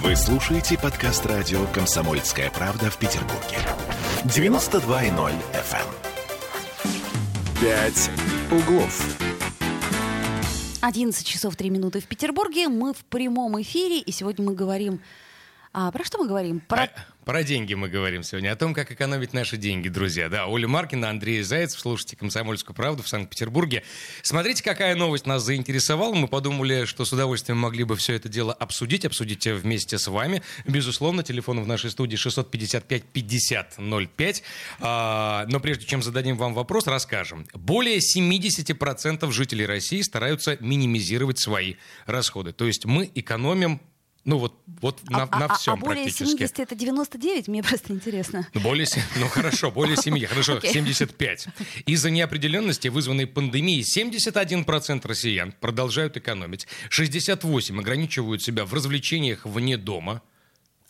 Вы слушаете подкаст радио «Комсомольская правда» в Петербурге. 92.0 FM. «Пять углов». 11 часов 3 минуты в Петербурге. Мы в прямом эфире, и сегодня мы говорим... А, про что мы говорим? Про... Про деньги мы говорим сегодня, о том, как экономить наши деньги, друзья. Да, Оля Маркина, Андрей Зайцев, слушайте «Комсомольскую правду» в Санкт-Петербурге. Смотрите, какая новость нас заинтересовала. Мы подумали, что с удовольствием могли бы все это дело обсудить, обсудить вместе с вами. Безусловно, телефон в нашей студии 655-5005. А, но прежде чем зададим вам вопрос, расскажем. Более 70% жителей России стараются минимизировать свои расходы. То есть мы экономим ну вот, вот а, на, а, на всем а более практически. 70 это 99? Мне просто интересно. Ну, более, ну хорошо, более 7, хорошо, Окей. 75. Из-за неопределенности, вызванной пандемией, 71% россиян продолжают экономить, 68% ограничивают себя в развлечениях вне дома.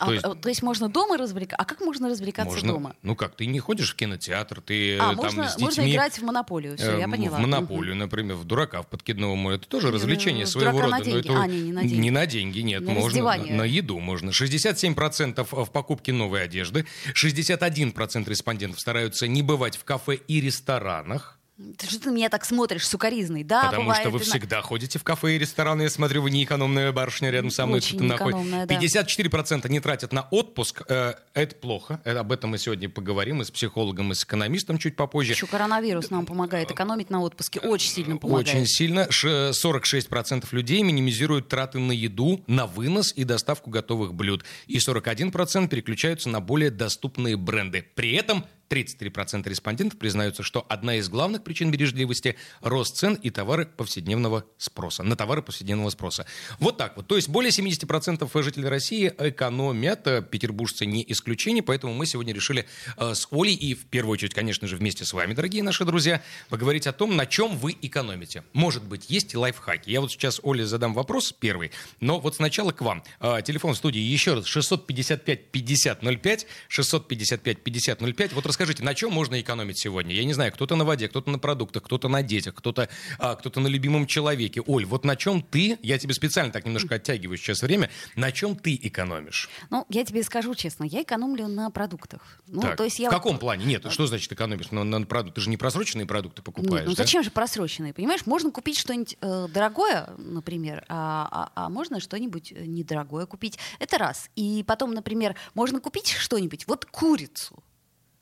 А, То есть- э, то есть можно дома развлекаться? А как можно развлекаться Можно, дома? ну как, ты не ходишь в кинотеатр, ты А, э, там можно, с можно детьми... играть в монополию. Все, э, я поняла. В монополию, например, в дурака, в подкидного море. Это тоже Э, развлечение своего рода. на но деньги. это А, не, не на деньги. Не на деньги, нет. На можно раздевание. на, на еду можно. 67% в покупке новой одежды. 61% респондентов стараются не бывать в кафе и ресторанах. Ты что ты меня так смотришь, сукаризный? Да, потому бывает. что вы и на- всегда ходите в кафе и рестораны. Я смотрю, вы не экономная барышня рядом со мной. Очень тут находит- экономная, да. 54% не тратят на отпуск. Э, Это плохо. Э, Об этом мы сегодня поговорим и с психологом, и с экономистом чуть попозже. Еще коронавирус нам помогает экономить на отпуске. Очень сильно помогает. Очень сильно. Ш- 46% людей минимизируют траты на еду, на вынос и доставку готовых блюд. И 41% переключаются на более доступные бренды. При этом 33% респондентов признаются, что одна из главных причин бережливости – рост цен и товары повседневного спроса. На товары повседневного спроса. Вот так вот. То есть более 70% жителей России экономят. Э, Петербуржцы не исключение. Поэтому мы сегодня решили э, с Олей и, в первую очередь, конечно же, вместе с вами, дорогие наши друзья, поговорить о том, на чем вы экономите. Может быть, есть лайфхаки. Я вот сейчас Оле задам вопрос первый, но вот сначала к вам. Э, Телефон в студии еще раз 655-5005, 655-5005. Вот расскажите, на чем можно экономить сегодня? Я не знаю, кто-то на воде, кто-то на продуктах, кто-то на детях, кто-то а, кто-то на любимом человеке. Оль, вот на чем ты, я тебе специально так немножко оттягиваю сейчас время, на чем ты экономишь? Ну, я тебе скажу честно, я экономлю на продуктах. Ну, Так, то есть я в вот- каком плане? Нет, что значит экономишь на, на продукты? Ты же не просроченные продукты покупаешь, Нет, ну да? зачем же просроченные, понимаешь? Можно купить что-нибудь э, дорогое, например, а, а- а можно что-нибудь э, недорогое купить. Это раз. И потом, например, можно купить что-нибудь, вот курицу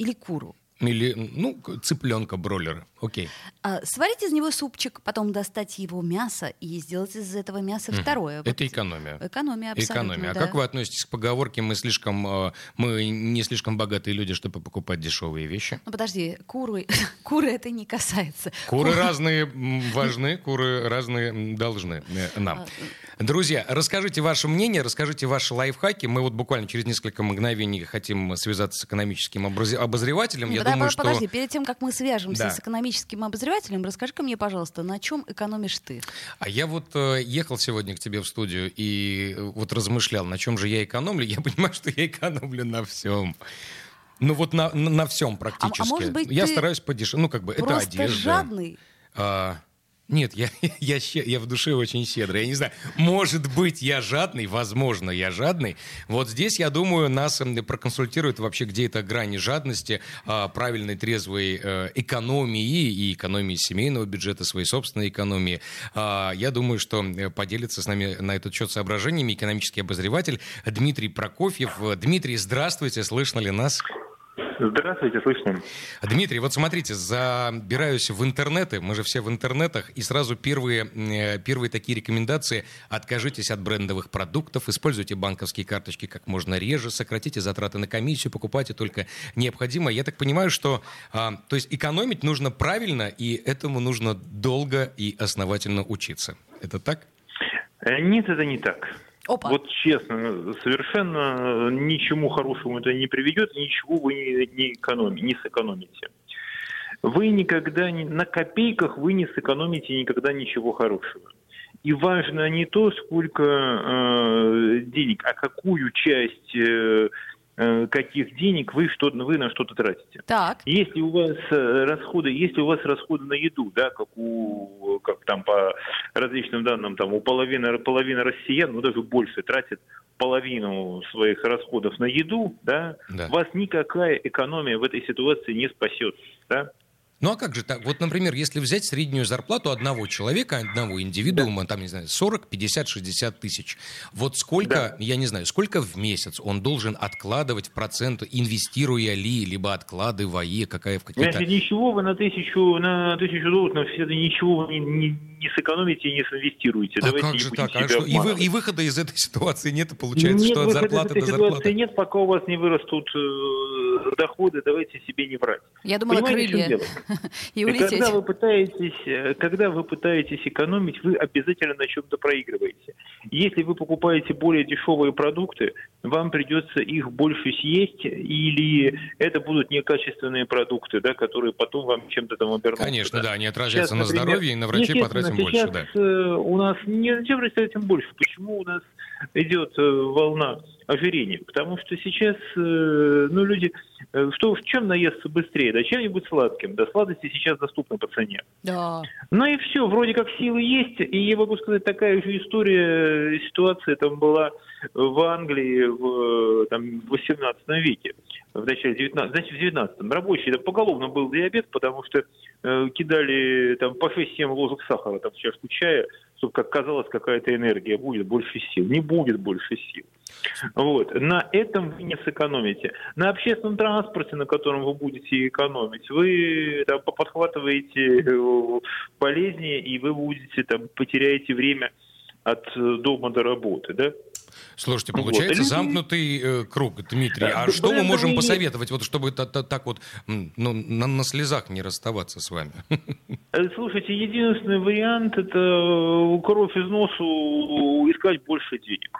или куру. Или, ну, цыпленка, бройлера. Окей. А, сварить из него супчик, потом достать его мясо и сделать из этого мяса второе. Вот Это экономия. Экономия, абсолютно, Экономия. А да. как вы относитесь к поговорке «мы слишком, э, мы не слишком богатые люди, чтобы покупать дешевые вещи»? Ну, подожди, куры, куры это не касается. Куры разные м, важны, куры разные должны э, нам. Друзья, расскажите ваше мнение, расскажите ваши лайфхаки. Мы вот буквально через несколько мгновений хотим связаться с экономическим обозревателем. Не, Я подожди, думаю, что... Подожди, перед тем, как мы свяжемся Да. с экономическим обозревателем, расскажи-ка мне, пожалуйста, на чем экономишь ты? А я вот э, ехал сегодня к тебе в студию и э, вот размышлял, на чем же я экономлю. Я понимаю, что я экономлю на всем. Ну вот на, на, на всем практически. может быть, я стараюсь подешевле. Ну как бы это одежда. жадный. А, нет, я, я, щи- я в душе очень щедрый. Я не знаю, может быть, я жадный, возможно, я жадный. Вот здесь, я думаю, нас проконсультируют вообще, где эта грань жадности, а, правильной, трезвой э, экономии и экономии семейного бюджета, своей собственной экономии. А, Я думаю, что поделится с нами на этот счет соображениями экономический обозреватель Дмитрий Прокофьев. Дмитрий, здравствуйте, слышно ли нас? Здравствуйте, слышно. Дмитрий, вот смотрите, забираюсь в интернеты, мы же все в интернетах, и сразу первые, э, первые такие рекомендации. Откажитесь от брендовых продуктов, используйте банковские карточки как можно реже, сократите затраты на комиссию, покупайте только необходимое. Я так понимаю, что а, то есть экономить нужно правильно, и этому нужно долго и основательно учиться. Это так? Э, Нет, это не так. Опа. Вот честно, совершенно ничему хорошему это не приведет, ничего вы не, не, экономи- не сэкономите. Вы никогда не, на копейках вы не сэкономите никогда ничего хорошего. И важно не то, сколько э, денег, а какую часть э, каких денег вы, что, вы на что-то тратите. Так. Если у вас э, расходы, если у вас расходы на еду, да, как у, как там по различным данным, там у половины, половины россиян, ну даже больше тратят половину своих расходов на еду, да, Да. вас никакая экономия в этой ситуации не спасет, да. Ну а как же так? Вот, например, если взять среднюю зарплату одного человека, одного индивидуума, там, не знаю, 40, 50, 60 тысяч. Вот сколько, Да. я не знаю, сколько в месяц он должен откладывать в процент, инвестируя ли, либо откладывая, какая в какие-то... Если ничего вы на тысячу, на тысячу долларов, на все это ничего вы не, не, не сэкономите и не соинвестируете. А Давайте как же так? А что, и, вы- и выхода из этой ситуации нет, и получается, нет что от выхода из зарплаты этой до ситуации зарплаты. нет, пока у вас не вырастут э, доходы, давайте себе не врать. Я думала, Понимаете, крылья и И улететь. Когда вы пытаетесь, э, когда вы пытаетесь экономить, вы обязательно на чем-то проигрываете. Если вы покупаете более дешевые продукты, вам придется их больше съесть, или это будут некачественные продукты, да, которые потом вам чем-то там обернутся. Конечно, да, они отразятся Сейчас, на например, здоровье, и на врачей потратим больше, сейчас, да. э, у нас не на чем тратим больше. Почему у нас идет э, волна ожирения? Потому что сейчас, э, ну, люди, э, что, в чем наесться быстрее? Да чем-нибудь сладким. Да, сладости сейчас доступны по цене. Да. Ну и все, вроде как силы есть, и я могу сказать, такая же история, э, ситуация там была в Англии в, там, в 18 веке, в начале 19 значит, в 19 Рабочий там, поголовно был диабет, потому что э, кидали там по 6-7 ложек сахара там, в чашку чая, чтобы, как казалось, какая-то энергия будет, больше сил. Не будет больше сил. Вот. На этом вы не сэкономите. На общественном транспорте, на котором вы будете экономить, вы там, подхватываете э, болезни, и вы будете там, потеряете время от э, дома до работы, да? Слушайте, Вот. получается Люди- замкнутый э, круг, Дмитрий. Да, А да, что мы можем посоветовать, вот, чтобы та- та- так вот ну, на, на слезах не расставаться с вами? Э, Слушайте, единственный вариант это э, кровь из носу искать больше денег.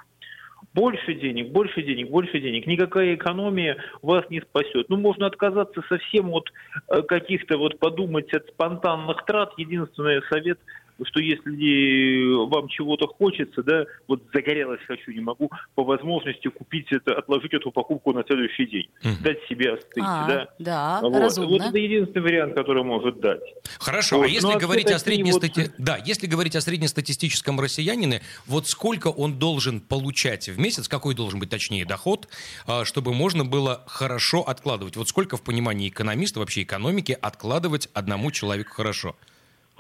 Больше денег, больше денег, больше денег. Никакая экономия вас не спасет. Ну, можно отказаться совсем от э, каких-то, вот подумать от спонтанных трат. Единственный совет, что если вам чего-то хочется, да, вот загорелось хочу, не могу, по возможности купить это, отложить эту покупку на следующий день. Мгм. Дать себе остыть, А, да. да, Вот. разумно. вот это единственный вариант, который может дать. Хорошо, Вот, а если ну, а говорить о такие вот- среднестати... да, если говорить о среднестатистическом россиянине, вот сколько он должен получать в месяц, какой должен быть точнее доход, а, чтобы можно было хорошо откладывать? Вот сколько в понимании экономиста, вообще экономики, откладывать одному человеку хорошо?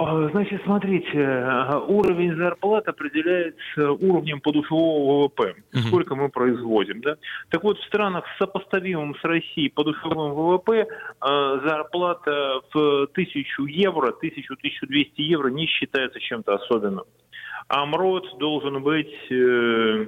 А, Значит, смотрите, э, уровень зарплат определяется уровнем подушевого ВВП, Мгм. сколько мы производим. Да? Так вот, в странах, сопоставимым с Россией подушевым ВВП, э, зарплата в 1000 евро, 1000-1200 евро не считается чем-то особенным. А МРОД должен быть... э,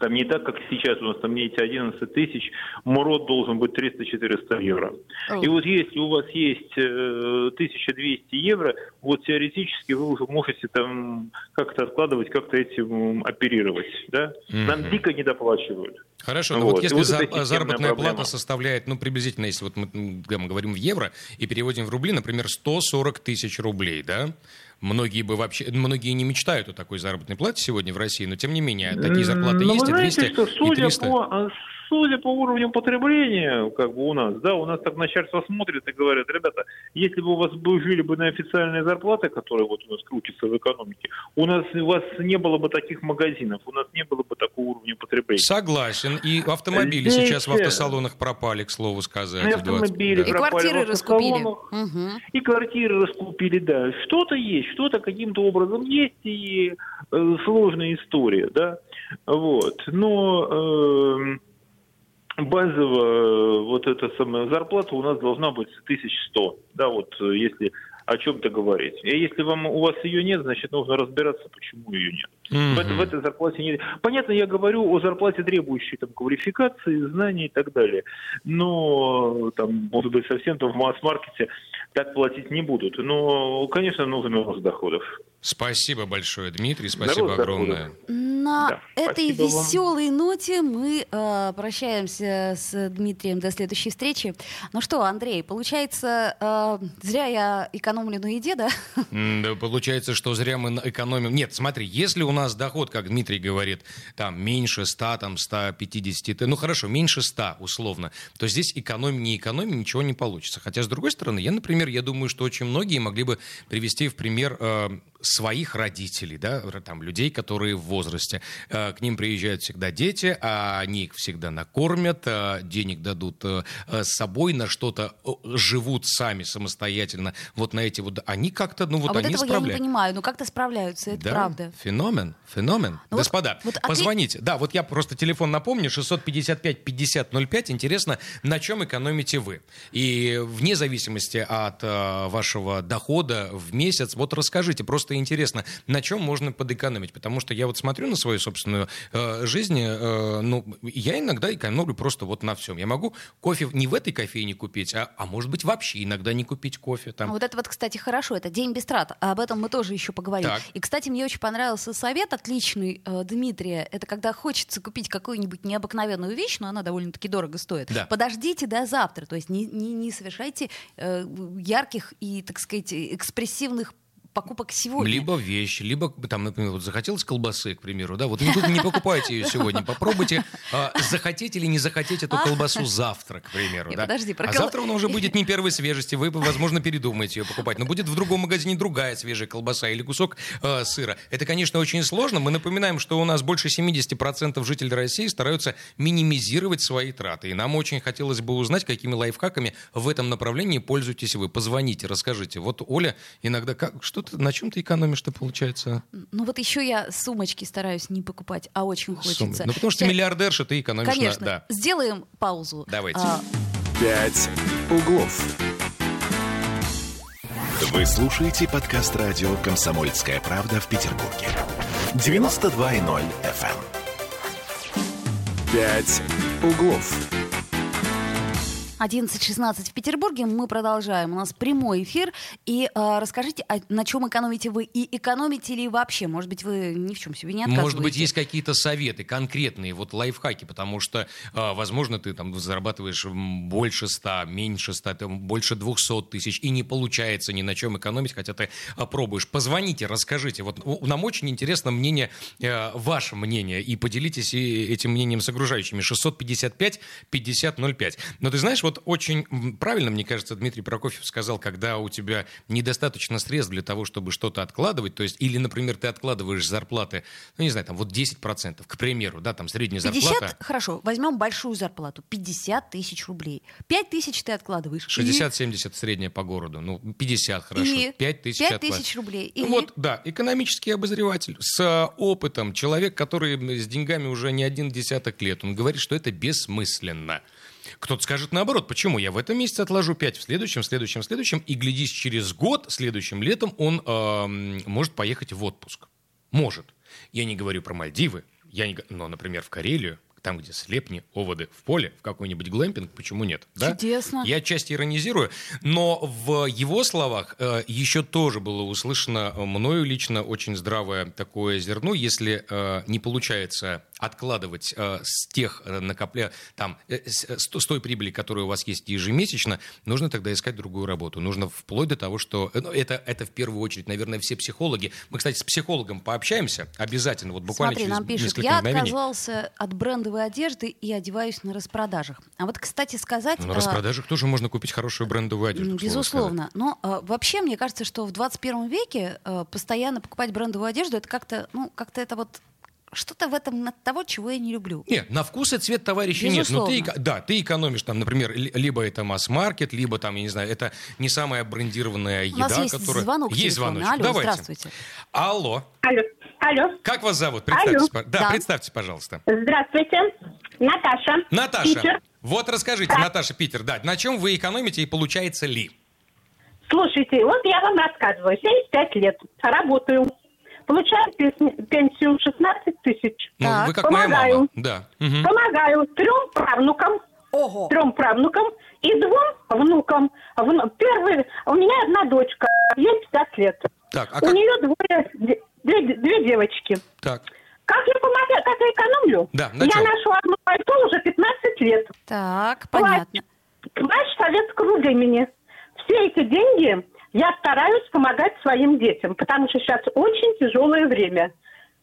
там не так, как сейчас у нас там эти 11 тысяч, МРОД должен быть 300-400 евро. И вот если у вас есть э, 1200 евро, вот теоретически вы уже можете там как-то откладывать, как-то этим оперировать. Да? Нам Мгм. дико недоплачивают. Хорошо, но вот, Вот, и если вот системная заработная проблема. плата составляет, ну, приблизительно, если вот мы, мы говорим в евро и переводим в рубли, например, 140 тысяч рублей, да? Многие бы вообще, многие не мечтают о такой заработной плате сегодня в России, но тем не менее, такие зарплаты Ну, есть, и знаете, 200, что и судя 300. по, а, судя по уровню потребления, как бы у нас, да, у нас так начальство смотрит и говорят, ребята, если бы у вас бы жили бы на официальные зарплаты, которые вот у нас крутятся в экономике, у нас у вас не было бы таких магазинов, у нас не было бы такого уровня потребления. Согласен. И автомобили Здесь, сейчас в э, автосалонах пропали, к слову сказать. И в 20, автомобили да. И пропали квартиры раскупили. Мгм. И квартиры раскупили, да. Что-то есть, что-то каким-то образом есть, и э, сложная история, да. Вот. Но эм, базовая э, вот эта самая зарплата у нас должна быть 1100, да, вот э, если о чем-то говорить. И если вам, у вас ее нет, значит, нужно разбираться, почему ее нет. Мгм. В, этой- в этой зарплате нет. Понятно, я говорю о зарплате, требующей там, квалификации, знаний и так далее. Но там, может быть, совсем там в масс-маркете так платить не будут. Но, конечно, нужен рост доходов. Спасибо большое, Дмитрий, спасибо Здорово, огромное. На Да, этой спасибо вам. веселой ноте мы э, прощаемся с Дмитрием до следующей встречи. Ну что, Андрей, получается, э, зря я экономлю еде, да? Да, Получается, что зря мы экономим. Нет, смотри, если у нас доход, как Дмитрий говорит, там меньше 100, там 150, ты- ну хорошо, меньше 100 условно, то здесь экономим, не экономим, ничего не получится. Хотя, с другой стороны, я, например, я думаю, что очень многие могли бы привести в пример э, своих родителей, да, там, людей, которые в возрасте. Э, к ним приезжают всегда дети, а они их всегда накормят, э, денег дадут э, с собой, на что-то живут сами самостоятельно. Вот на эти вот... Они как-то, ну вот а вот они этого я не понимаю. Ну как-то справляются, это Да, правда. Феномен, феномен. Ну вот- Господа, вот, а ты- позвоните. Да, вот я просто телефон напомню, 655-5005. Интересно, на чем экономите вы? И вне зависимости от вашего дохода в месяц, вот расскажите, просто интересно, на чем можно подэкономить? Потому что я вот смотрю на свою собственную э, жизнь, э, ну, я иногда экономлю просто вот на всем. Я могу кофе не в этой кофейне купить, а, а может быть вообще иногда не купить кофе. Там. Вот это вот, кстати, хорошо, это день без трат. А Об этом мы тоже еще поговорим. Так. И, кстати, мне очень понравился совет отличный э, Дмитрия. Это когда хочется купить какую-нибудь необыкновенную вещь, но она довольно-таки дорого стоит. Да. Подождите до завтра. То есть не, не, не совершайте э, ярких и, так сказать, экспрессивных покупок сегодня. Либо вещь, либо, там, например, вот захотелось колбасы, к примеру, да, вот не, не покупайте ее сегодня, попробуйте а, захотеть или не захотеть эту колбасу завтра, к примеру, Не, да. подожди, про а кол- завтра она уже будет не первой свежести, вы, возможно, передумаете ее покупать, но будет в другом магазине другая свежая колбаса или кусок а, сыра. Это, конечно, очень сложно. Мы напоминаем, что у нас больше 70% жителей России стараются минимизировать свои траты, и нам очень хотелось бы узнать, какими лайфхаками в этом направлении пользуетесь вы. Позвоните, расскажите. Вот Оля иногда как, что ты, на чем ты экономишь-то, получается? Ну вот еще я сумочки стараюсь не покупать, а очень хочется. Суммы. Ну, потому что ты Сейчас- миллиардерша, ты экономишь на- Конечно. да. Сделаем паузу. Давайте. А, «Пять углов». Вы слушаете подкаст радио «Комсомольская правда» в Петербурге. 92.0 FM. «Пять углов». 11.16 в Петербурге. Мы продолжаем. У нас прямой эфир. И э, расскажите, а на чем экономите вы? И экономите ли вообще? Может быть, вы ни в чем себе не отказываете? Может быть, есть какие-то советы конкретные, вот лайфхаки, потому что, а, возможно, ты там зарабатываешь больше 100, меньше 100, там, больше 200 тысяч, и не получается ни на чем экономить, хотя ты а, пробуешь. Позвоните, расскажите. Вот нам очень интересно мнение, э, ваше мнение, и поделитесь и этим мнением с окружающими. 655-5005. Но ты знаешь, вот очень м, правильно, мне кажется, Дмитрий Прокофьев сказал, когда у тебя недостаточно средств для того, чтобы что-то откладывать, то есть, или, например, ты откладываешь зарплаты, ну, не знаю, там, вот 10%, к примеру, да, там, средняя 50, зарплата. хорошо, возьмем большую зарплату, 50 тысяч рублей. 5 тысяч ты откладываешь. И- 60-70 средняя по городу, ну, 50, хорошо, И 5 тысяч 5 откладываешь. тысяч рублей. Ну И- Вот, да, экономический обозреватель с э, опытом, человек, который с деньгами уже не один десяток лет, он говорит, что это бессмысленно. Кто-то скажет наоборот, почему я в этом месяце отложу 5, в следующем, в следующем, в следующем, и глядись, через год, следующим летом он эм, может поехать в отпуск. Может. Я не говорю про Мальдивы, я не, но, например, в Карелию, там, где слепни, оводы в поле, в какой-нибудь глэмпинг, почему нет? Да? Чудесно. Я отчасти иронизирую, но в его словах э, еще тоже было услышано мною лично очень здравое такое зерно, если э, не получается откладывать э, с тех э, накопля там э, с, э, с то- с той прибыли, которая у вас есть ежемесячно, нужно тогда искать другую работу. Нужно вплоть до того, что э, ну, это это в первую очередь, наверное, все психологи. Мы, кстати, с психологом пообщаемся обязательно, вот буквально Смотри, через нам пишут, я мгновений. отказался от брендовой одежды и одеваюсь на распродажах. А вот, кстати, сказать... На а, распродажах тоже можно купить хорошую брендовую одежду. Безусловно. Но а, вообще, мне кажется, что в 21 веке а, постоянно покупать брендовую одежду, это как-то, ну, как-то это вот что-то в этом от того, чего я не люблю. Нет, на вкус и цвет товарища нет. Но ты, Безусловно. да, ты экономишь там, например, ли- либо это масс-маркет, либо там, я не знаю, это не самая брендированная еда, У нас есть которая... звонок Есть звоночек. Алло, Давайте. здравствуйте. Алло. Алло. Алло. Как вас зовут? Представьтесь. Алло. пож- Да, Да. представьте, пожалуйста. Здравствуйте. Наташа. Наташа. Питер. Вот расскажите, Наташа Питер, да, на чем вы экономите и получается ли? Слушайте, вот я вам рассказываю. 75 лет. Работаю. Получаю пенсию 16 тысяч. Ну, Так, вы как моя помогаю. мама. Да. Мгм. Помогаю трем правнукам, Ого! трем правнукам и двум внукам. Вну- Первый, у меня одна дочка, ей 50 лет. Так, а у как... нее двое, две, две девочки. Так. Как я помогаю, как я экономлю? Да, на я ношу одно пальто уже 15 лет. Так, понятно. Плащ советского времени. Все эти деньги я стараюсь помогать своим детям, потому что сейчас очень тяжелое время.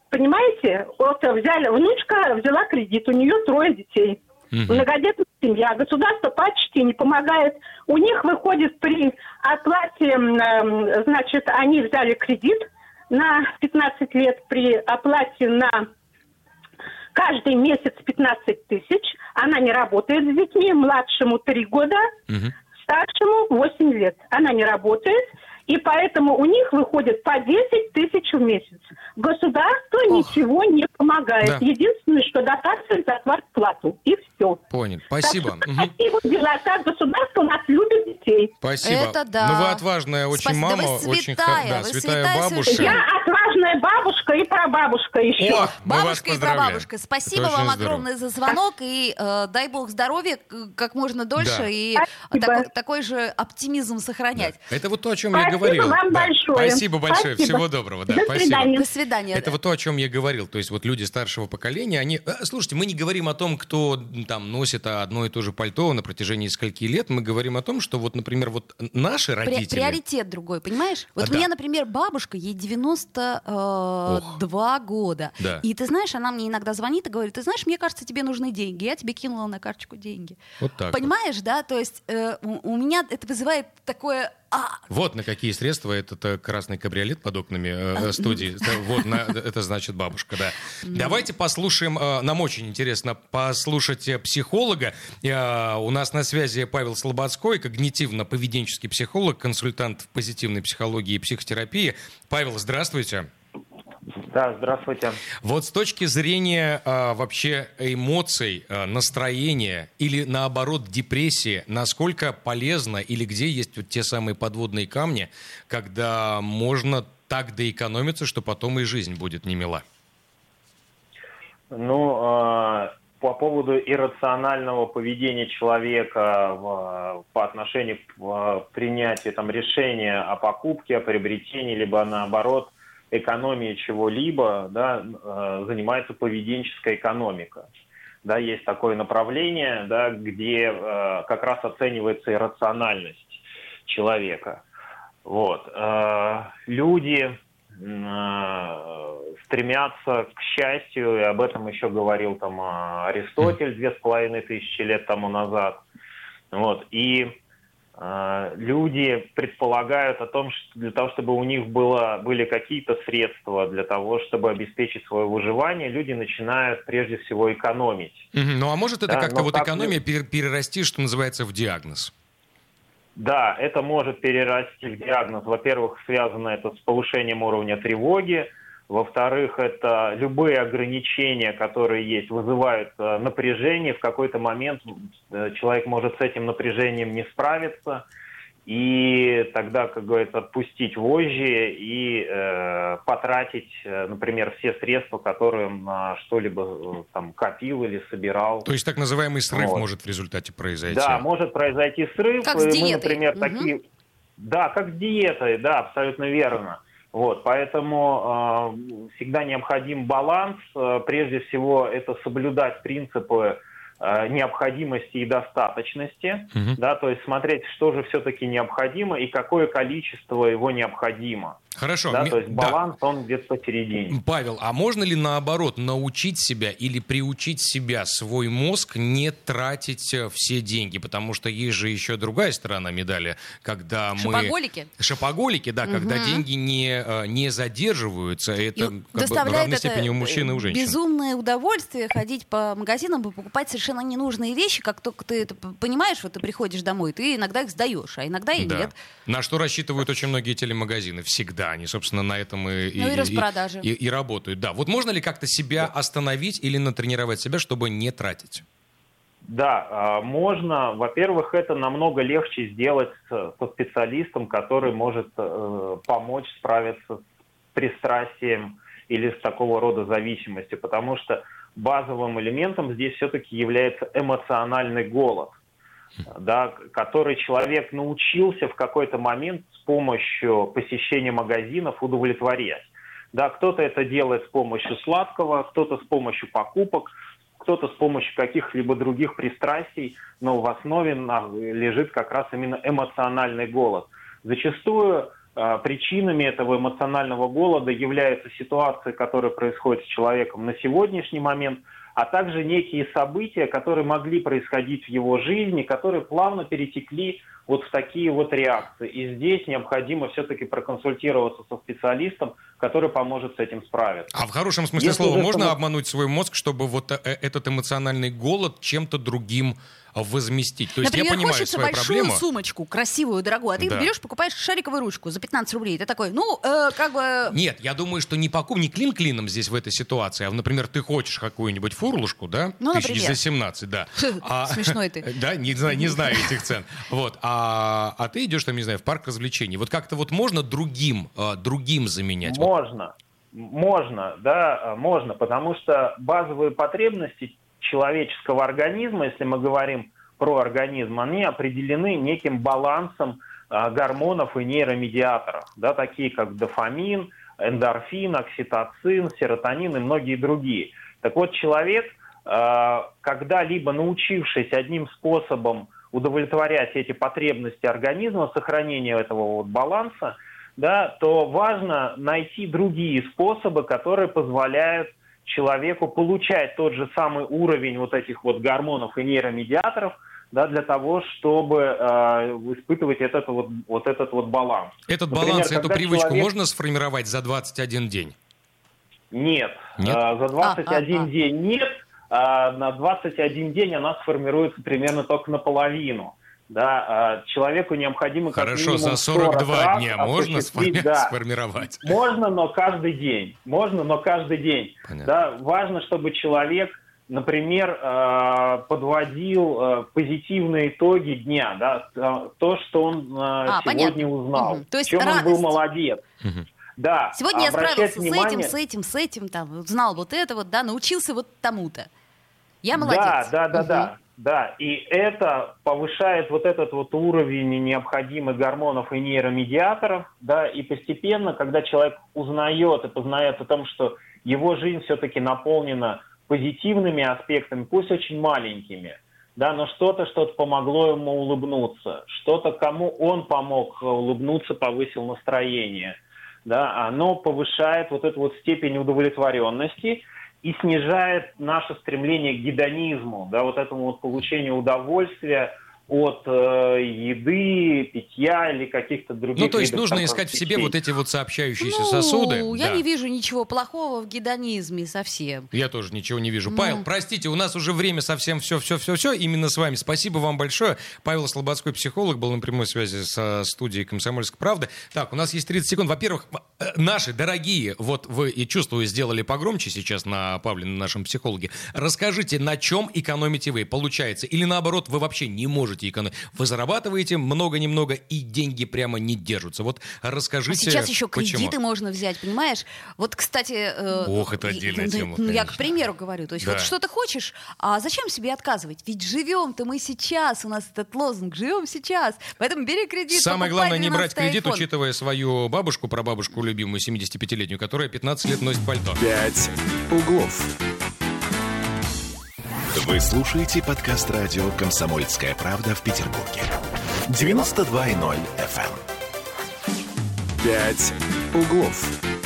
Понимаете? Вот взяли, внучка взяла кредит, у нее трое детей. Мгм. Многодетная семья. Государство почти не помогает. У них выходит при оплате, эм, значит, они взяли кредит на 15 лет при оплате на каждый месяц 15 тысяч. Она не работает с детьми, младшему 3 года, Мгм. старшему 8 лет. Она не работает, и поэтому у них выходит по 10 тысяч в месяц. Государство ничего не помогает. Да. Единственное, что дотация за квартплату. И все. Понял. Спасибо. Мгм. Спасибо, дела. Так государство у нас любит детей. Спасибо. Это да. Ну, вы отважная очень Спасибо. Да мама, вы очень ха- святая, да, вы святая святая бабушка. Я отважная бабушка и прабабушка еще. О, Бабушка и прабабушка, спасибо Это вам здорово. огромное за звонок и э, дай бог здоровья как можно дольше Да. и Спасибо. такой, же оптимизм сохранять. Это вот то, о чем я Спасибо говорил. вам Да. большое. Спасибо большое. Спасибо. Всего доброго. Да, До спасибо. свидания. До свидания. Это вот то, о чем я говорил. То есть вот люди старшего поколения, они... э, Слушайте, мы не говорим о том, кто там носит одно и то же пальто на протяжении скольки лет. Мы говорим о том, что вот, например, вот наши При- родители... приоритет другой, понимаешь? Вот А, у меня, да. например, бабушка, ей 92 года. Да. И ты знаешь, она мне иногда звонит и говорит, ты знаешь, мне кажется, тебе нужны деньги. Я тебе кинула на карточку деньги. Вот так вот. Понимаешь, да? То есть э, у, у меня это вызывает такое... «А, Вот на какие средства этот э, красный кабриолет под окнами э, студии. Да, Вот на, это значит бабушка, да. Давайте послушаем, э, нам очень интересно послушать э, психолога. Э, У нас на связи Павел Слободской, когнитивно-поведенческий психолог, консультант в позитивной психологии и психотерапии. Павел, здравствуйте. Да, здравствуйте. Вот с точки зрения а, вообще эмоций, а, настроения или наоборот депрессии, насколько полезно или где есть вот те самые подводные камни, когда можно так доэкономиться, что потом и жизнь будет не мила? Ну, э, по поводу иррационального поведения человека в- по отношению к э, принятию там, решения о покупке, о приобретении, либо наоборот экономии чего-либо, да, э, занимается поведенческая экономика. Да, есть такое направление, да, где э, как раз оценивается иррациональность человека. Вот. Э, Люди э, стремятся к счастью, и об этом еще говорил там Аристотель две с половиной тысячи лет тому назад. Вот. И люди предполагают о том, что для того, чтобы у них было, были какие-то средства для того, чтобы обеспечить свое выживание, люди начинают прежде всего экономить. Мгм. Ну а может это Да, как-то вот так экономия пере- перерасти, что называется, в диагноз? Да, это может перерасти в диагноз. Во-первых, связано это с повышением уровня тревоги. Во-вторых, это любые ограничения, которые есть, вызывают э, напряжение. В какой-то момент э, человек может с этим напряжением не справиться. И тогда, как говорится, отпустить вожжи и э, потратить, э, например, все средства, которые он на что-либо э, там копил или собирал. То есть так называемый срыв Вот. может в результате произойти? Да, может произойти срыв. Как с И мы, диетой. например, Мгм. такие... Да, как с диетой, да, абсолютно верно. Вот, поэтому э, всегда необходим баланс. Э, прежде всего, это соблюдать принципы э, необходимости и достаточности, Мгм. да, то есть смотреть, что же все-таки необходимо и какое количество его необходимо. Хорошо. Да, то есть да. баланс, он где-то посередине. Павел, а можно ли наоборот научить себя или приучить себя, свой мозг, не тратить э, все деньги? Потому что есть же еще другая сторона медали, когда мы... шопоголики? Шопоголики, да, когда Мгм. деньги не, э, не задерживаются. Это И как бы в доставляет равной это степени у мужчин и у э, женщин. безумное удовольствие ходить по магазинам и покупать совершенно ненужные вещи. Как только ты это понимаешь, вот ты приходишь домой, ты иногда их сдаешь, а иногда и Да. нет. На что рассчитывают очень многие телемагазины. Всегда. Они, собственно, на этом и, Ну и и- распродажи. и- и работают. Да. Вот можно ли как-то себя остановить или натренировать себя, чтобы не тратить? Да, а, можно. Во-первых, это намного легче сделать с- со специалистом, который может э, помочь справиться с пристрастием или с такого рода зависимостью, потому что базовым элементом здесь все-таки является эмоциональный голод, да, который человек научился в какой-то момент с помощью посещения магазинов удовлетворять. Да, кто-то это делает с помощью сладкого, кто-то с помощью покупок, кто-то с помощью каких-либо других пристрастий, но в основе лежит как раз именно эмоциональный голод. Зачастую э, причинами этого эмоционального голода являются ситуации, которые происходят с человеком на сегодняшний момент, а также некие события, которые могли происходить в его жизни, которые плавно перетекли вот в такие вот реакции. И здесь необходимо все-таки проконсультироваться со специалистом, который поможет с этим справиться. А в хорошем смысле Если слова можно обмануть свой мозг, чтобы вот э, этот эмоциональный голод чем-то другим возместить. То есть Например, я понимаю хочется свою большую проблему. сумочку, красивую, дорогую, а ты Да. берешь, покупаешь шариковую ручку за 15 рублей. Ты такой, ну, э, как бы... Нет, я думаю, что не покуп, не клин клином здесь в этой ситуации, а, например, ты хочешь какую-нибудь фурлушку, да? Ну, Тысяч например. за 17, да. Смешной ты. Да, не знаю, не знаю этих цен. Вот. А, а ты идешь, там, не знаю, в парк развлечений. Вот как-то вот можно другим, э, другим заменять? Вот Можно, можно, да, можно, потому что базовые потребности человеческого организма, если мы говорим про организм, они определены неким балансом а, гормонов и нейромедиаторов, да, такие как дофамин, эндорфин, окситоцин, серотонин и многие другие. Так вот, человек, а, когда-либо научившись одним способом удовлетворять эти потребности организма, сохранение этого вот баланса, да, то важно найти другие способы, которые позволяют человеку получать тот же самый уровень вот этих вот гормонов и нейромедиаторов, да, для того, чтобы э, испытывать этот вот, вот этот вот баланс. Этот Например, баланс, эту привычку человек- можно сформировать за 21 день? Нет, Нет? Э, за 21 А, а, а. день нет, а на 21 день она сформируется примерно только наполовину. Да, а человеку необходимо как Хорошо, минимум за 40 42 раз дня можно сформи- да, сформировать? Можно, но каждый день. Можно, но каждый день. Понятно. Да, важно, чтобы человек, например, э, подводил э, позитивные итоги дня, да, то, что он А, сегодня понятно. узнал, Мгм. То есть в чем он был радость. молодец. Мгм. Да. Сегодня я справился с этим, внимание- с этим, с этим, там, вот знал вот это вот, да, научился вот тому-то. Я молодец. Да, да, да, Мгм. да. Да, и это повышает вот этот вот уровень необходимых гормонов и нейромедиаторов, да, и постепенно, когда человек узнает и познает о том, что его жизнь все-таки наполнена позитивными аспектами, пусть очень маленькими, да, но что-то, что-то помогло ему улыбнуться, что-то, кому он помог э, улыбнуться, повысил настроение, да, оно повышает вот эту вот степень удовлетворенности и снижает наше стремление к гедонизму, да, вот этому вот получению удовольствия от э, еды, питья или каких-то других Ну, то есть нужно искать в себе вот эти вот сообщающиеся Ну, сосуды. я Да. не вижу ничего плохого в гедонизме совсем. Я тоже ничего не вижу. Ну. Павел, простите, у нас уже время совсем все-все-все-все именно с вами. Спасибо вам большое. Павел Слободской, психолог, был на прямой связи со студией «Комсомольской правды». Так, у нас есть 30 секунд. Во-первых, наши дорогие, вот вы, и чувствую, сделали погромче сейчас на Павле, на нашем психологе. Расскажите, на чем экономите вы? Получается? Или наоборот, вы вообще не можете экономить? Вы зарабатываете много-немного, и деньги прямо не держатся. Вот А расскажите, сейчас еще почему? кредиты можно взять, понимаешь? Вот, кстати... э, Ох, это отдельная ну, тема, Ну, я, к примеру, говорю. То есть Да. вот что ты хочешь, а зачем себе отказывать? Ведь живем-то мы сейчас, у нас этот лозунг, живем сейчас. Поэтому бери кредит, Самое главное не брать 12-й кредит, iPhone. учитывая свою бабушку, прабабушку любимую, 75-летнюю, которая 15 лет носит пальто. «Пять углов». Вы слушаете подкаст радио «Комсомольская правда» в Петербурге. 92.0 FM. «Пять углов».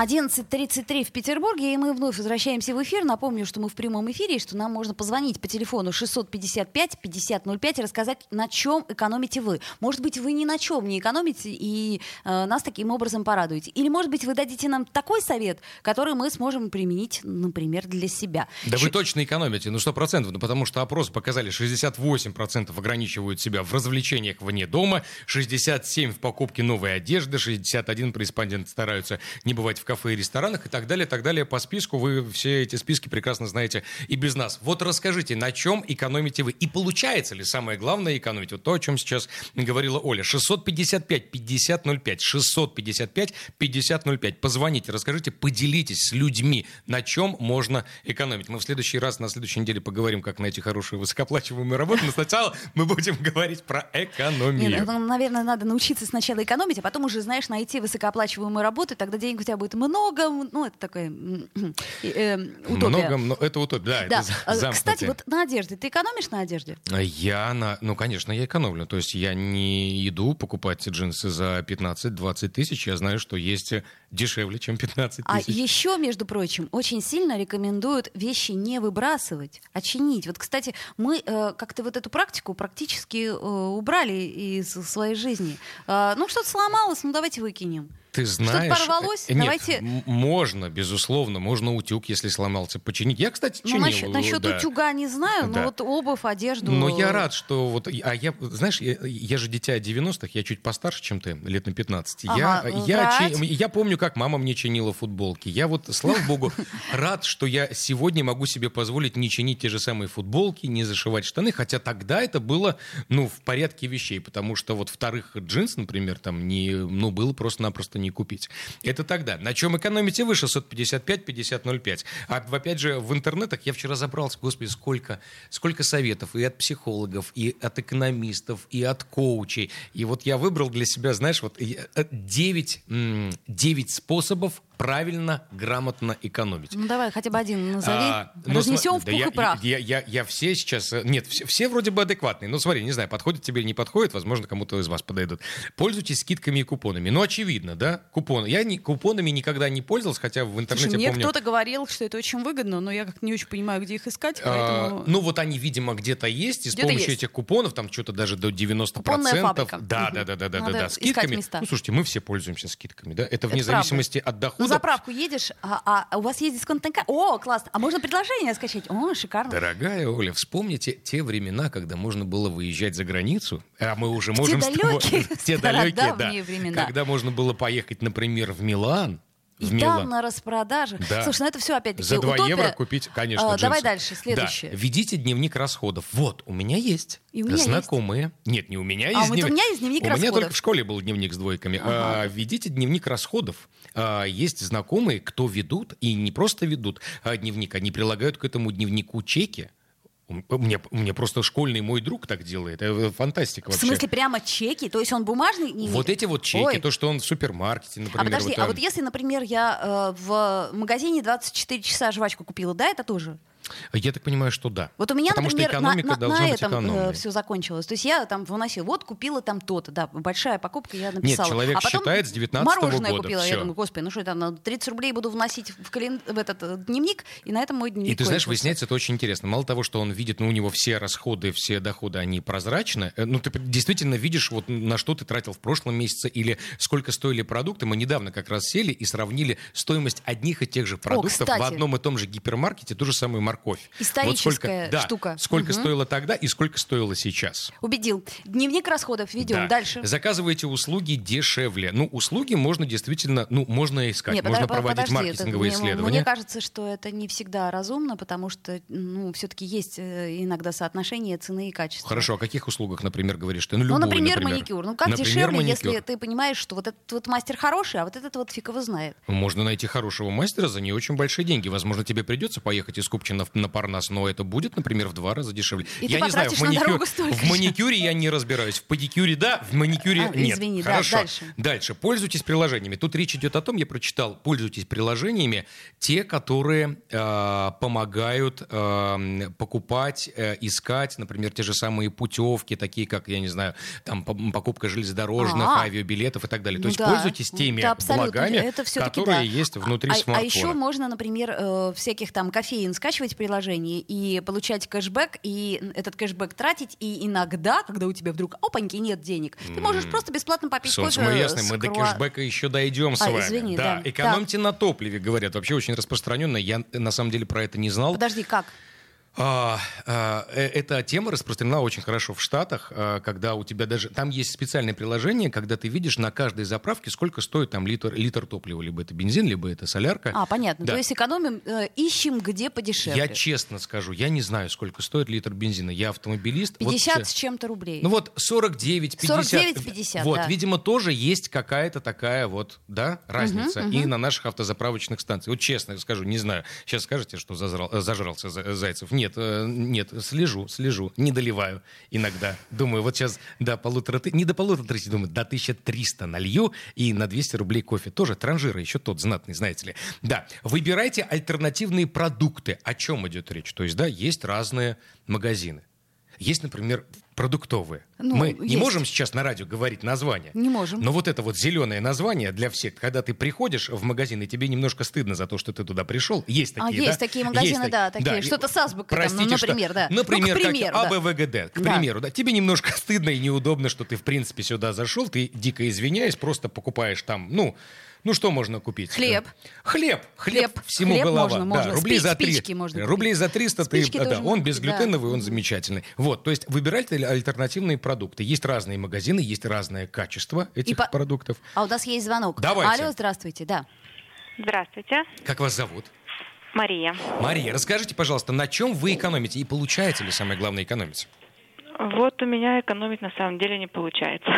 11.33 в Петербурге, и мы вновь возвращаемся в эфир. Напомню, что мы в прямом эфире, и что нам можно позвонить по телефону 655-5005 и рассказать, на чем экономите вы. Может быть, вы ни на чем не экономите, и э, нас таким образом порадуете. Или, может быть, вы дадите нам такой совет, который мы сможем применить, например, для себя. Да вы Щ- точно экономите, ну 100%, ну потому что опросы показали, 68% ограничивают себя в развлечениях вне дома, 67% в покупке новой одежды, 61% респондент стараются не бывать в кафе и ресторанах и так далее, так далее. По списку вы все эти списки прекрасно знаете и без нас. Вот расскажите, на чем экономите вы? И получается ли самое главное экономить? Вот то, о чем сейчас говорила Оля. 655 5005 655 5005 Позвоните, расскажите, поделитесь с людьми, на чем можно экономить. Мы в следующий раз, на следующей неделе поговорим, как найти хорошую высокооплачиваемую работу. Но сначала мы будем говорить про экономию. Нет, ну, наверное, надо научиться сначала экономить, а потом уже, знаешь, найти высокооплачиваемую работу, тогда денег у тебя будет много. Ну, это такое м, э, утопия. Много, но это утопия. Да, Да. это А. Кстати, вот на одежде. Ты экономишь на одежде? Я, на, ну, конечно, я экономлю. То есть я не иду покупать джинсы за 15-20 тысяч. Я знаю, что есть дешевле, чем 15 А тысяч. еще, между прочим, очень сильно рекомендуют вещи не выбрасывать, а чинить. Вот, кстати, мы э, как-то вот эту практику практически э, убрали из своей жизни. Э, ну, что-то сломалось, ну, давайте выкинем. Ты знаешь... порвалось? э, Нет, Давайте- можно, безусловно. Можно утюг, если сломался, починить. Я, кстати, Ну, чинил. насчет, насчет да. утюга не знаю, но Да. вот обувь, одежду... Но я рад, что вот... А я, знаешь, я, я же дитя 90-х, я чуть постарше, чем ты, лет на 15. Ага, я, ну, я, чи- я помню, как мама мне чинила футболки. Я вот, слава богу, рад, что я сегодня могу себе позволить не чинить те же самые футболки, не зашивать штаны, хотя тогда это было, ну, в порядке вещей, потому что вот вторых джинс, например, там, не, ну, было просто-напросто не купить. Это тогда. На чем экономите вы? 655-5005. А опять же, в интернетах я вчера забрался, господи, сколько, сколько советов и от психологов, и от экономистов, и от коучей. И вот я выбрал для себя, знаешь, вот 9, 9 способов правильно, грамотно экономить. Ну, давай, хотя бы один назови. А, ну, Разнесем сма- в да пух я, и прах. Я, я, я все сейчас... э, Нет, все, все вроде бы адекватные. Ну, смотри, не знаю, подходит тебе или не подходит, возможно, кому-то из вас подойдут. Пользуйтесь скидками и купонами. Ну, очевидно, да? Купоны. Я не, купонами никогда не пользовался, хотя в интернете Слушай, мне помню... кто-то говорил, что это очень выгодно, но я как-то не очень понимаю, где их искать, А, поэтому... ну, вот они, видимо, где-то есть, и с Где-то помощью есть. этих купонов, там что-то даже до 90%. Купонная фабрика. Да, да, да, да, да, да, да, скидками. места. Ну, слушайте, мы все пользуемся скидками, да? Это, Это вне правда. зависимости от дохода. Заправку едешь, а, а у вас есть дисконтная карта. О, классно. А можно предложение скачать? О, шикарно. Дорогая Оля, вспомните те времена, когда можно было выезжать за границу, а мы уже те можем тобой- далекие, те далекие, да, времена. когда можно было поехать, например, в Милан, И в там на распродаже. Да. Слушай, ну это все опять-таки За 2 утопия. евро купить, конечно, А, джинсы. давай дальше, следующее. Да. Ведите дневник расходов. Вот, у меня есть И у меня знакомые. Нет, не у меня есть А, вот у дневник. меня есть дневник У меня расходов. только в школе был дневник с двойками. А, ведите дневник расходов. А, есть знакомые, кто ведут, и не просто ведут а, дневник, они прилагают к этому дневнику чеки. У меня просто школьный мой друг так делает. Это фантастика В вообще. смысле, прямо чеки? То есть он бумажный? дневник? Вот эти вот чеки, Ой. то, что он в супермаркете, например. А подожди, там. а вот если, например, я э, в магазине 24 часа жвачку купила, да, это тоже? Я так понимаю, что да. Вот у меня, Потому например, что на, экономика на- должна на быть этом экономной. все закончилось. То есть я там выносила, вот купила там то-то, да, большая покупка, я написала. человек а потом считает с 19-го мороженое года, купила, я всё. думаю, господи, ну что это, на 30 рублей буду вносить в, кален- в этот э, дневник, и на этом мой дневник И ты знаешь, выясняется, это очень интересно. Мало того, что он видит, ну, у него все расходы, все доходы, они прозрачны. э, Ну, ты действительно видишь, вот на что ты тратил в прошлом месяце или сколько стоили продукты. Мы недавно как раз сели и сравнили стоимость одних и тех же продуктов в кстати. одном и том же гипермаркете, ту же самую морковь. Историческая сколько, да, штука. Сколько Мгм. стоило тогда и сколько стоило сейчас. Убедил. Дневник расходов ведем. Да. Дальше. Заказывайте услуги дешевле. Ну, услуги можно действительно, ну, можно искать, Не, можно подо- проводить подожди, это маркетинговые мне- исследования. Мне кажется, что это не всегда разумно, потому что, ну, все-таки есть э, иногда соотношение цены и качества. Хорошо, о каких услугах, например, говоришь ты? Ну, Ну, любую, например, маникюр. Ну, как Например, дешевле, маникюр. если ты понимаешь, что вот этот вот мастер хороший, а вот этот вот фиг его знает. Можно найти хорошего мастера за не очень большие деньги. Возможно, тебе придется поехать из Купчино в- на Парнас, но это будет, например, в два раза дешевле. И я не знаю, в, на маникюр- в маникюре я не разбираюсь. В педикюре да, в маникюре А, нет. извини, да, Хорошо. дальше. Дальше. Пользуйтесь приложениями. Тут речь идет о том, я прочитал, пользуйтесь приложениями, те, которые э, помогают э, покупать, э, искать, например, те же самые путевки, такие как, я не знаю, там по- покупка железнодорожных, А. авиабилетов и так далее. То Ну есть да. пользуйтесь теми Да, абсолютно. благами, которые да. есть внутри а, смартфона. А еще можно, например, э, всяких там кофеин скачивать в приложении и получать кэшбэк, и этот кэшбэк тратить, и иногда, когда у тебя вдруг, опаньки, нет денег, ты можешь просто бесплатно попить Солнце кофе. с мы до кэшбэка еще дойдем с А, вами. извини, да, да. экономьте на топливе, говорят. Вообще очень распространенно. Я на самом деле про это не знал. Подожди, как? А, а, э, эта тема распространена очень хорошо в Штатах, а, когда у тебя даже... Там есть специальное приложение, когда ты видишь на каждой заправке, сколько стоит там литр, литр топлива. Либо это бензин, либо это солярка. А, понятно. Да. То есть экономим, э, ищем, где подешевле. Я честно скажу, я не знаю, сколько стоит литр бензина. Я автомобилист. 50 Вот, с чем-то рублей. ну вот 49, 50. 49-50, Вот, да. видимо, тоже есть какая-то такая вот, да, разница. И на наших автозаправочных станциях. Вот честно скажу, не знаю. Сейчас скажете, что зазрал- э, зажрался За- Зайцев. Нет, э, нет, слежу, слежу. Не доливаю иногда. Думаю, вот сейчас до полутора ты- не до полутора тысяч, думаю, до 1300 налью и на 200 рублей кофе. Тоже транжира, еще тот знатный, знаете ли. Да, выбирайте альтернативные продукты. О чем идет речь? То есть, да, есть разные магазины. Есть, например, продуктовые. Ну, Мы не есть. можем сейчас на радио говорить название. Не можем. Но вот это вот зеленое название для всех, когда ты приходишь в магазин, и тебе немножко стыдно за то, что ты туда пришел. Есть А, такие, есть да? такие магазины, Есть да, так- такие. и- Что-то с азбукой там, ну, Простите, что- например, да. Ну, к Например, примеру, как да. АБВГД, к Да. примеру, да. Тебе немножко стыдно и неудобно, что ты, в принципе, сюда зашел, ты дико извиняясь, просто покупаешь там, ну, ну что можно купить? Хлеб. Хлеб. Хлеб, Хлеб. всему Хлеб голова. можно, да, можно. рублей Спи- за три- спички можно. Рублей за 300 ты, да, он купить, безглютеновый, он замечательный. Вот, то есть выбирайте альтернативные продукты. Есть разные магазины, есть разное качество этих по- продуктов. А у нас есть звонок. Давайте. Алло, здравствуйте, да. Здравствуйте, Как вас зовут? Мария. Мария, расскажите, пожалуйста, на чем вы экономите и получаете ли самое главное экономить? Вот у меня экономить на самом деле не получается.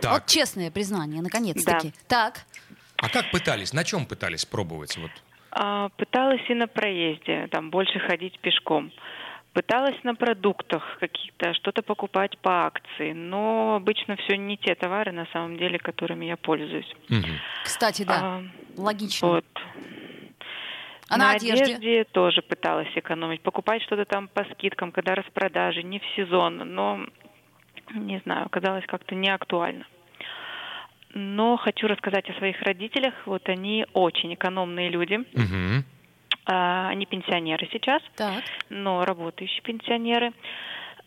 Так, Вот честное признание, наконец-таки. Так, а как пытались? На чем пытались пробовать? Вот. А, Пыталась и на проезде, там больше ходить пешком. Пыталась на продуктах каких-то, что-то покупать по акции, но обычно все не те товары на самом деле, которыми я пользуюсь. Мгм. кстати, да, А, логично. Вот. А на одежде? тоже пыталась экономить. Покупать что-то там по скидкам, когда распродажи, не в сезон, но, не знаю, казалось как-то не актуально. Но хочу рассказать о своих родителях. Вот они очень экономные люди. А, Они пенсионеры сейчас, Так. но работающие пенсионеры.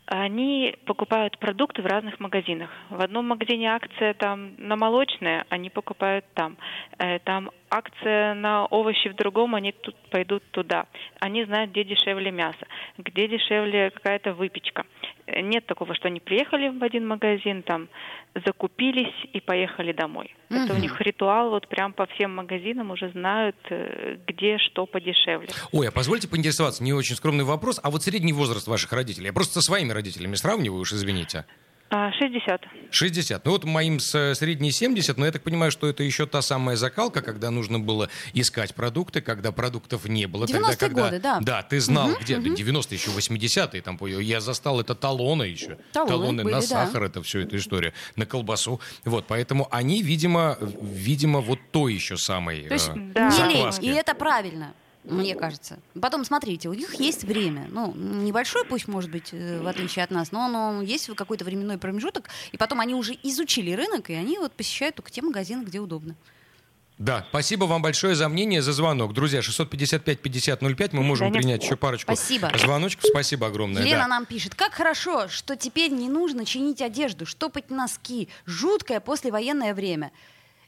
Они покупают продукты в разных магазинах. В одном магазине акция там на молочное, они покупают там. Э, Там акция на овощи в другом, они тут пойдут туда. Они знают, где дешевле мясо, где дешевле какая-то выпечка. Э, Нет такого, что они приехали в один магазин, там закупились и поехали домой. Это у них ритуал, вот прям по всем магазинам уже знают, э, где что подешевле. Ой, а позвольте поинтересоваться, не очень скромный вопрос, а вот средний возраст ваших родителей? Я просто со своими родителями сравниваю, уж извините. А, 60. 60. Ну вот моим с средней 70, но я так понимаю, что это еще та самая закалка, когда нужно было искать продукты, когда продуктов не было. Тогда, 90-е когда, годы, да. Да, ты знал, где да, 90-е, еще 80-е. Там, я застал это талоны еще. Талоны были, на да. сахар, это все эта история, на колбасу. Вот, поэтому они, видимо, видимо, вот то еще самой То есть э, Да. не лень, и это правильно. Мне кажется. Потом, смотрите, у них есть время. Ну, небольшой пусть, может быть, э, в отличие от нас, но оно есть какой-то временной промежуток. И потом они уже изучили рынок, и они вот посещают только те магазины, где удобно. Да, спасибо вам большое за мнение, за звонок. Друзья, 655-5005, мы можем Да, принять еще парочку Спасибо. звоночков. Спасибо огромное. Елена да. нам пишет, как хорошо, что теперь не нужно чинить одежду, штопать носки. Жуткое послевоенное время.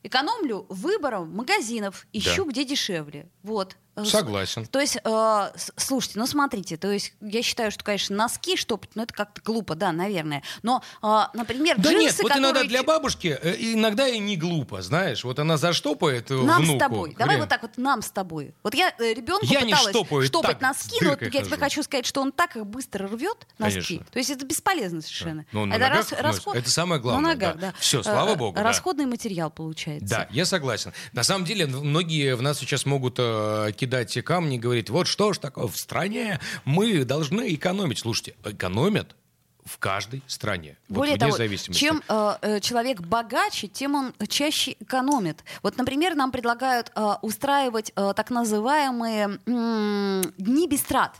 Экономлю выбором магазинов, ищу где дешевле. Вот. Э, Согласен. То есть, э, слушайте, ну смотрите, то есть я считаю, что, конечно, носки штопать, ну это как-то глупо, да, наверное. Но, э, например, Да джинсы, нет, вот которые... иногда для бабушки э, иногда и не глупо, знаешь. Вот она заштопает э, Нам внуку. с тобой. Давай Хрен. вот так вот нам с тобой. Вот я ребенку Я не пыталась штопаю, штопать так, носки, но вот я тебе хожу. хочу сказать, что он так их быстро рвет носки. Конечно. То есть это бесполезно совершенно. Ну, на это ногах расход- Это самое На главное, ногах, да. да. Всё, слава богу, да. Расходный материал получается. Да, я согласен. На самом деле, многие в нас сейчас могут кидать камни и говорить, вот что ж такое, в стране мы должны экономить. Слушайте, экономят в каждой стране. Вот Более вне того, зависимости. чем э, э, человек богаче, тем он чаще экономит. Вот, например, нам предлагают э, устраивать э, так называемые м, дни без трат.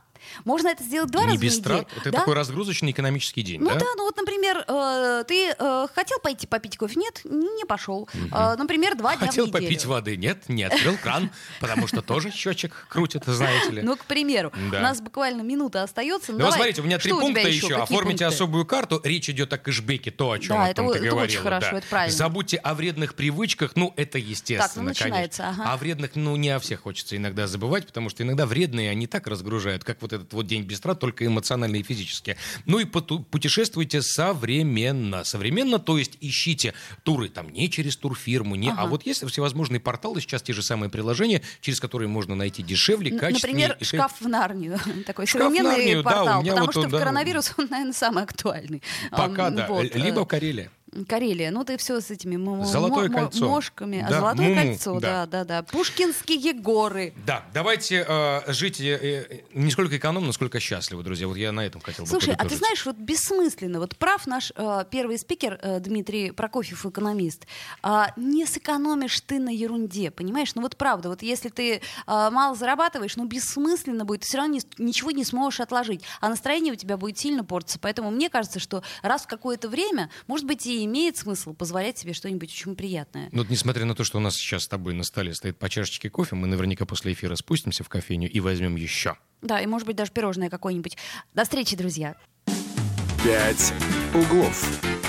Можно это сделать два Не раза в без неделю. трат. Это да? такой разгрузочный экономический день, Ну да? да, ну вот, например, э, ты э, хотел пойти попить кофе? Нет, не пошел. Э, например, два дня Хотел в неделю. попить воды? Нет, не открыл кран, потому что тоже счетчик крутит, знаете ли. Ну, к примеру, у нас буквально минута остается. Ну, Ну, смотрите, у меня три пункта еще. Оформите особую карту. Речь идет о кэшбэке, то, о чем Да, это ты это очень хорошо, да. это правильно. Забудьте о вредных привычках. Ну, это естественно, Так, ну, начинается, конечно. ага. О вредных, ну, не о всех хочется иногда забывать, потому что иногда вредные, они так разгружают, как вот вот этот вот день без трат, только эмоционально и физически. Ну и путешествуйте современно. Современно, то есть ищите туры там не через турфирму, не, а ага. а вот есть всевозможные порталы, сейчас те же самые приложения, через которые можно найти дешевле, качественнее. Например, шкаф в Нарнию. Такой шкаф современный Нарнию, портал, да, потому вот что в коронавирус он, наверное, самый актуальный. Пока, да. Вот. Либо Карелия. Карелия, ну ты все с этими Золотое кольцо. мошками. Да, Золотое Муму, кольцо, да. да, да, да. Пушкинские горы. Да, давайте э, жить э, э, не сколько экономно, сколько счастливо, друзья. Вот я на этом хотел Слушай, бы Слушай, а ты знаешь, вот бессмысленно, вот прав наш э, первый спикер э, Дмитрий Прокофьев, экономист, э, не сэкономишь ты на ерунде, понимаешь? Ну вот правда, вот если ты э, мало зарабатываешь, ну бессмысленно будет, ты все равно не, ничего не сможешь отложить, а настроение у тебя будет сильно портиться. Поэтому мне кажется, что раз в какое-то время, может быть, и имеет смысл позволять себе что-нибудь очень приятное. Ну, вот, несмотря на то, что у нас сейчас с тобой на столе стоит по чашечке кофе, мы наверняка после эфира спустимся в кофейню и возьмем еще. Да, и может быть даже пирожное какое-нибудь. До встречи, друзья. «Пять углов».